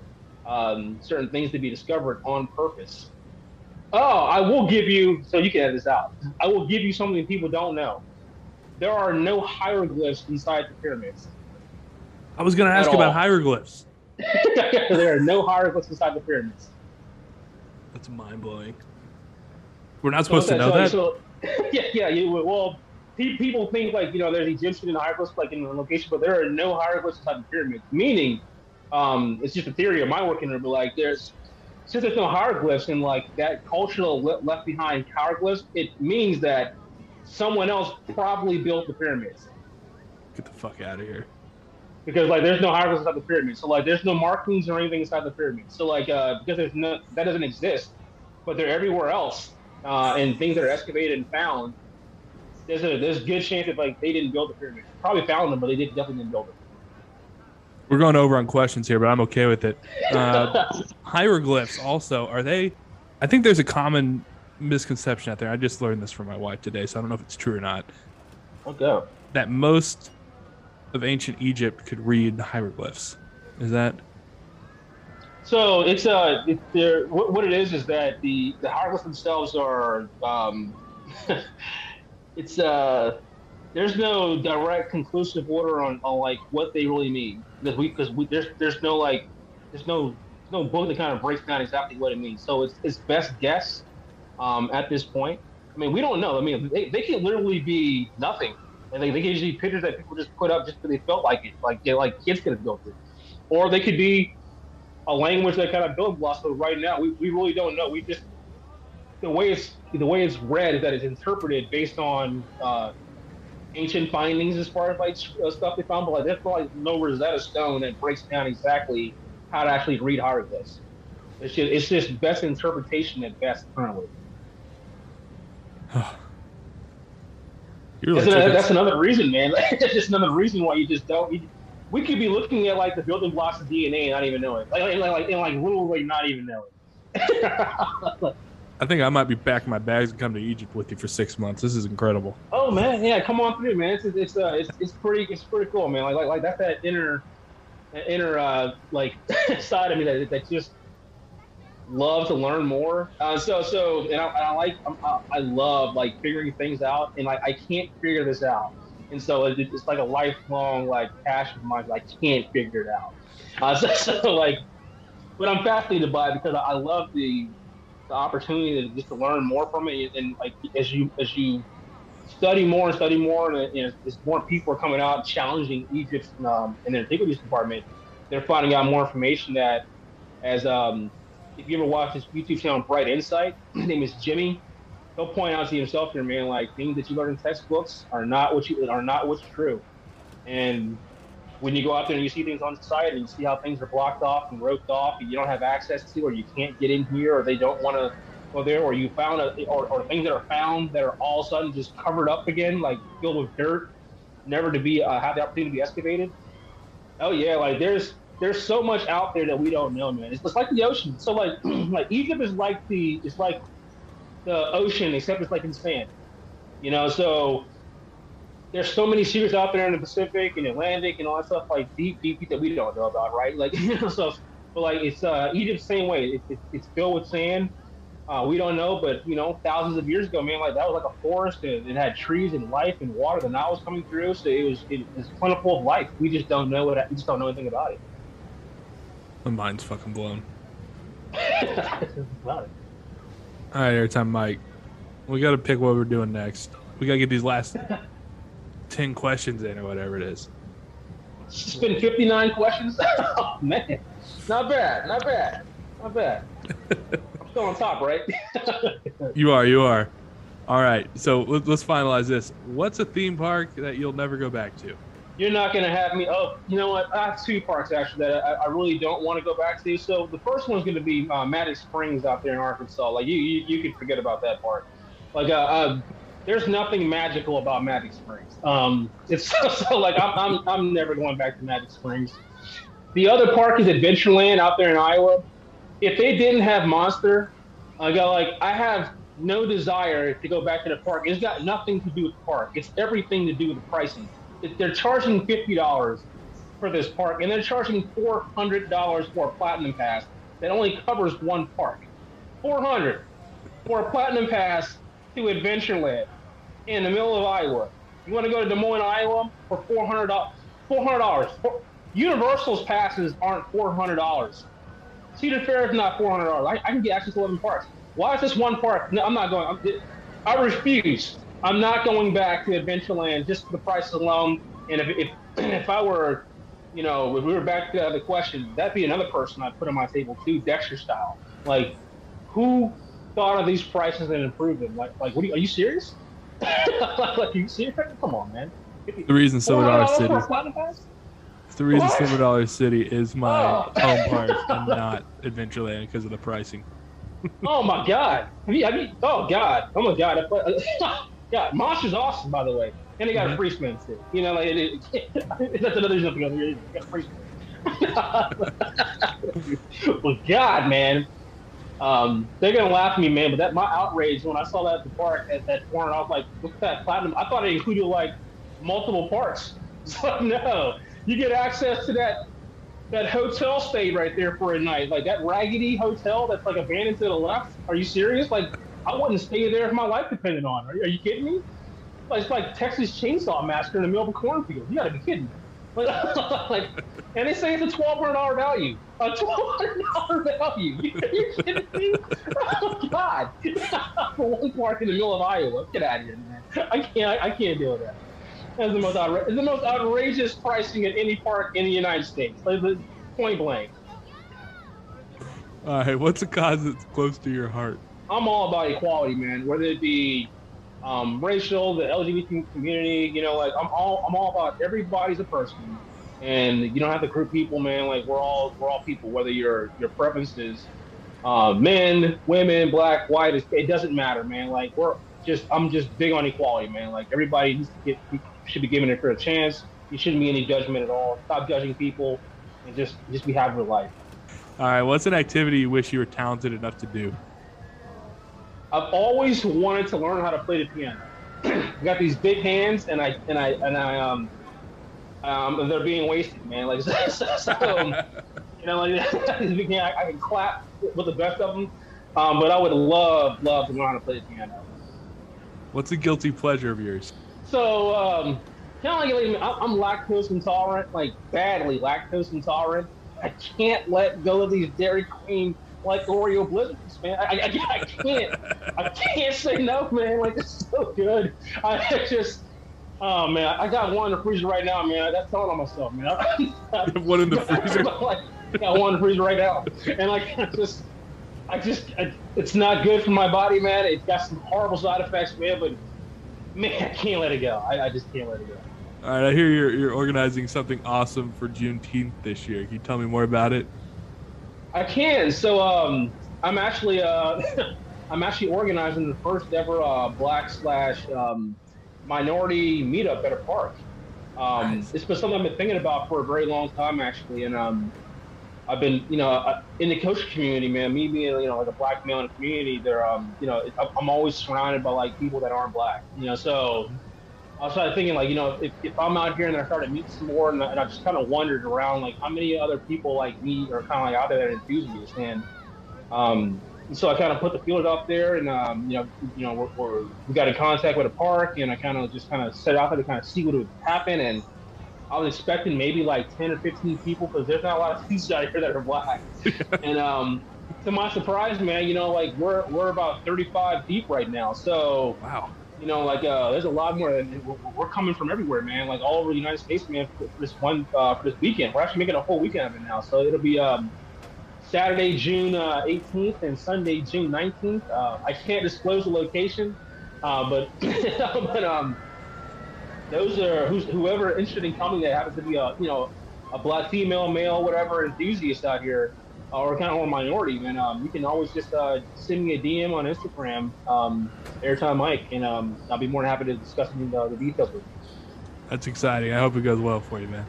um, certain things to be discovered on purpose. Oh, I will give you, so you can edit this out. I will give you something people don't know. There are no hieroglyphs inside the pyramids. I was gonna At ask about hieroglyphs. <laughs> there are no hieroglyphs inside the pyramids. That's mind blowing. We're not supposed to know so, that. So, <laughs> yeah, yeah. You, well, pe- people think like you know there's Egyptian hieroglyphs like in the location, but there are no hieroglyphs inside the pyramids. Meaning, um, it's just a theory of my working, but like there's since there's no hieroglyphs and like that cultural le- left behind hieroglyphs, it means that someone else probably built the pyramids Get the fuck out of here. Because like there's no hieroglyphs inside the pyramid. So like there's no markings or anything inside the pyramid. So like uh, because there's no that doesn't exist, but they're everywhere else, uh, and things that are excavated and found. There's a there's a good chance that like they didn't build the pyramid. Probably found them, but they did, definitely didn't build it. We're going over on questions here, but I'm okay with it. Uh, <laughs> hieroglyphs also are they? I think there's a common misconception out there. I just learned this from my wife today, so I don't know if it's true or not. okay. That most of ancient Egypt could read hieroglyphs. Is that? So it's uh, it, there. What, what it is is that the the hieroglyphs themselves are um, <laughs> it's uh, there's no direct conclusive order on, on like what they really mean because we because we there's there's no like there's no no book that kind of breaks down exactly what it means. So it's it's best guess um, at this point. I mean, we don't know. I mean, they, they can literally be nothing, and they, they can just be pictures that people just put up just because they felt like it, like they, like kids could have built it, or they could be a language that kind of build blocks. But right now, we, we really don't know. We just the way it's the way it's read is that it's interpreted based on uh, ancient findings as far as like uh, stuff they found. But like there's probably no Rosetta Stone that breaks down exactly how to actually read hieroglyphs. It's just it's just best interpretation at best currently. <sighs> <sighs> Like That's, another, that's another reason, man. <laughs> that's just another reason why you just don't. You, we could be looking at like the building blocks of DNA and not even know it. Like like like, like, and, like literally not even know it. <laughs> I think I might be packing my bags and come to Egypt with you for six months. This is incredible. oh man, yeah, come on through, man. It's it's uh, it's, it's pretty it's pretty cool, man. Like like like that's that inner that inner uh like <laughs> side of me that that just love to learn more. Uh, so so and I, and I like I, I love like figuring things out, and like I can't figure this out, and so it, it's like a lifelong like passion of mine. I can't figure it out. Uh, <laughs> so, so like, but I'm fascinated by it because I, I love the the opportunity to just to learn more from it, and like as you as you study more and study more, and, and as more people are coming out challenging Egypt's um, in the antiquities department, they're finding out more information that as um, if you ever watch this YouTube channel Bright Insight, <clears throat> his name is Jimmy. he'll point out to himself here, man, like things that you learn in textbooks are not what you are not what's true. And when you go out there and you see things on site and you see how things are blocked off and roped off and you don't have access to or you can't get in here or they don't want to go there or you found a or, or things that are found that are all of a sudden just covered up again like filled with dirt never to be uh, have the opportunity to be excavated oh yeah like there's there's so much out there that we don't know man it's just like the ocean so like <clears throat> like egypt is like the it's like the ocean except it's like in sand you know so there's so many secrets out there in the Pacific and Atlantic and all that stuff, like deep, deep, deep that we don't know about, right? Like, <laughs> you know, so, but like it's uh, Egypt same way. It, it, it's filled with sand. Uh, we don't know, but you know, thousands of years ago, man, like that was like a forest. And it had trees and life and water. The Nile was coming through, so it was it was plentiful of life. We just don't know what we just don't know anything about it. My mind's fucking blown. <laughs> About it. All right, airtime, Mike. We got to pick what we're doing next. We got to get these last <laughs> ten questions in, or whatever it is. It's been 59 questions. <laughs> oh, man, not bad, not bad, not bad. I'm still on top, right? You are, you are. All right, so let's finalize this. What's a theme park that you'll never go back to? You're not gonna have me. Oh, you know what? I have two parks actually that I, I really don't want to go back to. So the first one's gonna be uh, Magic Springs out there in Arkansas. Like you, you, you can forget about that park. Like, uh, uh, there's nothing magical about Magic Springs. Um, it's <laughs> so, so like I'm, I'm, I'm never going back to Magic Springs. The other park is Adventureland out there in Iowa. If they didn't have Monster, I got like I have no desire to go back to the park. It's got nothing to do with the park. It's everything to do with the pricing. They're charging fifty dollars for this park, and they're charging four hundred dollars for a platinum pass that only covers one park. Four hundred for a platinum pass to Adventureland in the middle of Iowa. You want to go to Des Moines, Iowa for four hundred dollars? Four hundred dollars. Universal's passes aren't four hundred dollars. Cedar Fair is not four hundred dollars. I, I can get access to eleven parks. Why is this one park? No, I'm not going. I'm, I refuse. I'm not going back to Adventureland just for the price alone. And if if, <clears throat> if I were, you know, if we were back to the question, that'd be another person I'd put on my table too, Dexter style. Like, who thought of these prices and improved them? Like, like, what are you, are you serious? <laughs> like, are you serious? Come on, man. The reason Silver Dollar City. for a platinum pass? It's the reason What? Silver Dollar City is my Oh. home park <laughs> and not Adventureland because of the pricing. Oh my god. I mean, have you, oh god. Oh my god. <laughs> God, Monster's awesome, by the way. And they got a free spin too. You know, like it, it, <laughs> that's another reason to go there. Got a free spin. <laughs> well, God, man. Um, they're gonna laugh at me, man. But that my outrage when I saw that at the park at that corner, I was like, "Look at that platinum!" I thought it included like multiple parks. <laughs> So no, you get access to that that hotel stay right there for a night. Like that raggedy hotel that's like abandoned to the left. Are you serious? Like I wouldn't stay there if my life depended on. it. Are you, are you kidding me? It's like Texas Chainsaw Massacre in the middle of a cornfield. You gotta be kidding me. Like, <laughs> like, and they say it's a twelve hundred dollar value. A twelve hundred dollar value. You, you kidding me? <laughs> Oh God! For <laughs> one park in the middle of Iowa. Get out of here, man. I can't. I can't deal with that. That's the most outra- the most outrageous pricing at any park in the United States. Like, point blank. All right, what's a cause that's close to your heart? I'm all about equality, man. Whether it be um, racial, the LGBT community, you know, like I'm all I'm all about everybody's a person, and you don't have to group people, man. Like we're all we're all people. Whether your your preference is uh, men, women, black, white, it, it doesn't matter, man. Like we're just I'm just big on equality, man. Like everybody needs to get should be given a fair chance. You shouldn't be any judgment at all. Stop judging people, and just just be happy with life. All right, what's an activity you wish you were talented enough to do? I've always wanted to learn how to play the piano. <clears throat> I got these big hands, and I and I and I um um they're being wasted, man. Like <laughs> so, so, um, you know, like <laughs> I, I can clap with the best of them, um, but I would love love to learn how to play the piano. What's a guilty pleasure of yours? So um, kind of like like, I'm I'm lactose intolerant, like badly lactose intolerant. I can't let go of these Dairy Queen like Oreo blizzards, man. I, I, I can't. I can't say no, man. Like it's so good. I just, oh man, I got one in the freezer right now, man. That's telling on myself, man. I, <laughs> One in the <laughs> freezer? like, I got one in the freezer right now, and like I just, I just, it's not good for my body, man. It's got some horrible side effects, man. But man, I can't let it go. I, I just can't let it go. All right, I hear you're you're organizing something awesome for Juneteenth this year. Can you tell me more about it? I can. So, um, I'm actually, uh, <laughs> I'm actually organizing the first ever uh, black slash um, minority meetup at a park. Um, nice. It's been something I've been thinking about for a very long time, actually, and um, I've been, you know, uh, in the coach community, man. Me being, you know, like a black male in the community, there, um, you know, I'm always surrounded by like people that aren't black, you know. So I started thinking, like, you know, if, if I'm out here and I started meet some more, and I, and I just kind of wondered around, like, how many other people like me are kind of like out there that are enthusiasts, and um, so I kind of put the feelers out there, and um, you know, you know, we're, we're, we got in contact with a park, and I kind of just kind of set out there to kind of see what would happen, and I was expecting maybe like 10 or 15 people because there's not a lot of <laughs> dudes out here that are black. <laughs> and um, to my surprise, man, you know, like we're we're about 35 deep right now. So wow, you know, like uh, there's a lot more. We're, we're, coming from everywhere, man. Like all over the United States, man. For, this one uh, for this weekend, we're actually making a whole weekend of it now. So it'll be um, Saturday, June uh, 18th, and Sunday, June 19th. Uh, I can't disclose the location, uh, but <laughs> but um those are whoever interested in coming that happens to be a you know a black female, male, whatever enthusiast out here, or kind of a minority, man, um, you can always just uh, send me a DM on Instagram, um, Airtime Mike, and um, I'll be more than happy to discuss the, uh, the details with you. That's exciting. I hope it goes well for you, man.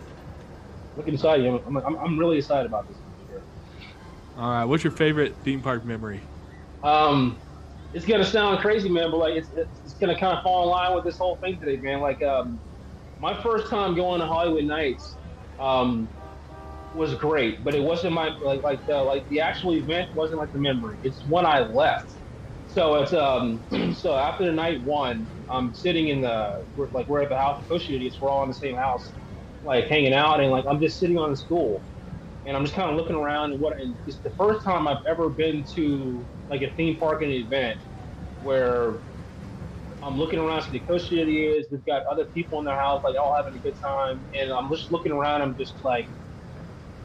Looking excited. I'm, I'm, I'm really excited about this. All right. What's your favorite theme park memory? Um, it's gonna sound crazy, man, but like it's it's gonna kind of fall in line with this whole thing today, man. Like um, my first time going to Holiwood Nights um, was great, but it wasn't my like like the like the actual event wasn't like the memory. It's when I left. So it's um <clears throat> so after the night one, I'm sitting in the we're, like we're at the house It's We're all in the same house, like hanging out, and like I'm just sitting on the stool, and I'm just kind of looking around and what. And it's the first time I've ever been to like a theme park and event where I'm looking around to the city is. We've got other people in their house, like all having a good time, and I'm just looking around. I'm just like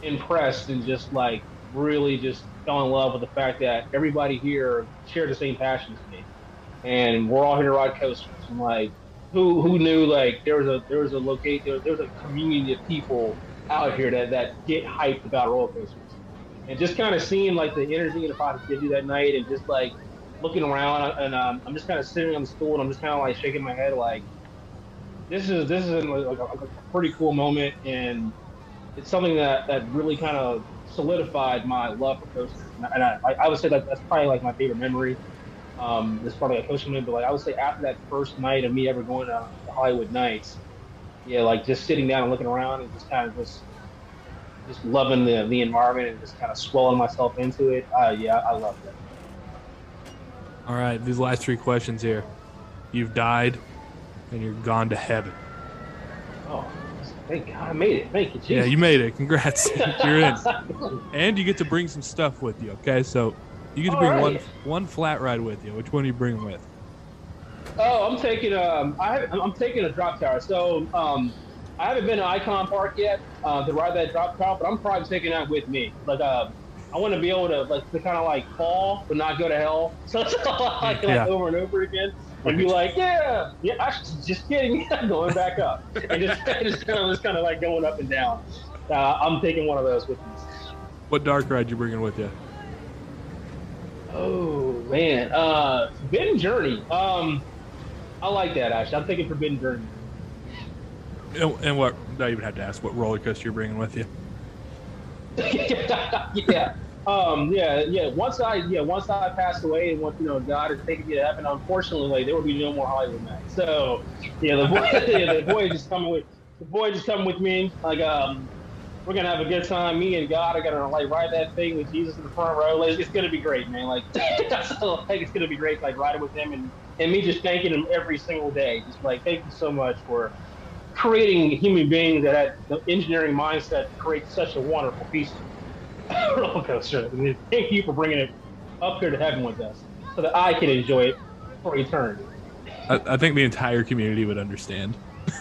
impressed and just like really just fell in love with the fact that everybody here shared the same passion as me, and we're all here to ride coasters. And like, who who knew like there was a there was a locate there, there was a community of people out here that that get hyped about roller coasters and just kind of seeing like the energy and the positivity that night, and just like looking around, and um, I'm just kind of sitting on the stool, and I'm just kind of like shaking my head, like this is this is like a, a pretty cool moment, and it's something that that really kind of solidified my love for coasters, and I, I, would say that that's probably like my favorite memory. Um, it's probably a coaster memory, but like I would say after that first night of me ever going to the Holiwood Nights, yeah, like just sitting down and looking around and just kind of just just loving the, the environment and just kind of swelling myself into it. Uh, yeah, I love it. All right, these last three questions here. You've died and you're gone to heaven. Oh, thank God I made it. Thank you, Jesus. Yeah, you made it. Congrats. <laughs> you're in. <laughs> And you get to bring some stuff with you, okay? So you get to bring right. one one flat ride with you. Which one are you bringing with? Oh, I'm taking um, I I'm taking a drop tower. So um, I haven't been to Icon Park yet uh, to ride that drop tower, but I'm probably taking that with me. Like, uh, I want to be able to like to kind of like fall but not go to hell. <laughs> So it's like, yeah. like over and over again and be like, yeah, yeah, actually, just kidding, <laughs> I'm going back up and just <laughs> just kind of just kind of like going up and down. Uh, I'm taking one of those with me. What dark ride you bringing with you? Oh man, uh, Forbidden Journey. Um, I like that actually. I'm thinking Forbidden Journey. And, and what? I even have to ask what roller coaster you're bringing with you. <laughs> yeah. Um, yeah, yeah. Once I, yeah, once I passed away and once you know God is taking me to heaven, unfortunately, like, there will be no more Holiwood Nights. So, yeah, the boy, <laughs> yeah, the boy just coming with the boy just coming with me. Like, um, we're gonna have a good time. Me and God are gonna like ride that thing with Jesus in the front row. Like, it's gonna be great, man. Like, <laughs> so, like it's gonna be great. Like riding with him and and me just thanking him every single day. Just like thank you so much for creating human beings that had the engineering mindset to create such a wonderful piece of <coughs> roller coaster. Thank you for bringing it up here to heaven with us so that I can enjoy it for eternity. I, I think the entire community would understand. yeah,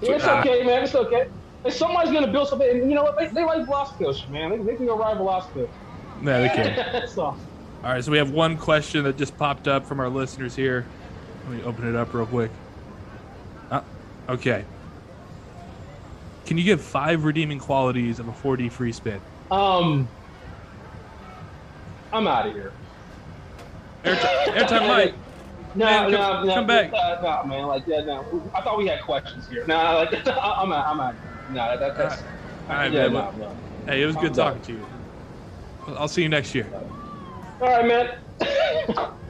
<laughs> it's okay, man. It's okay. If somebody's gonna build something, and you know what? They, they like Velocicoaster, man. They, they can go ride Velocicoaster. No, they can't. <laughs> That's awesome. All right, so we have one question that just popped up from our listeners here. Let me open it up real quick. Uh, okay. Can you give five redeeming qualities of a 4D free spin? Um, I'm out of here. Airtime, airtime <laughs> light. No, Man, no, come- no, come back. No, no, man, like yeah, no. I thought we had questions here. No, <laughs> like I'm out. I'm out. No, that, that's. All right, yeah, man. no, no. Hey, it was good I'm done. talking to you. I'll see you next year. All right, man. <laughs>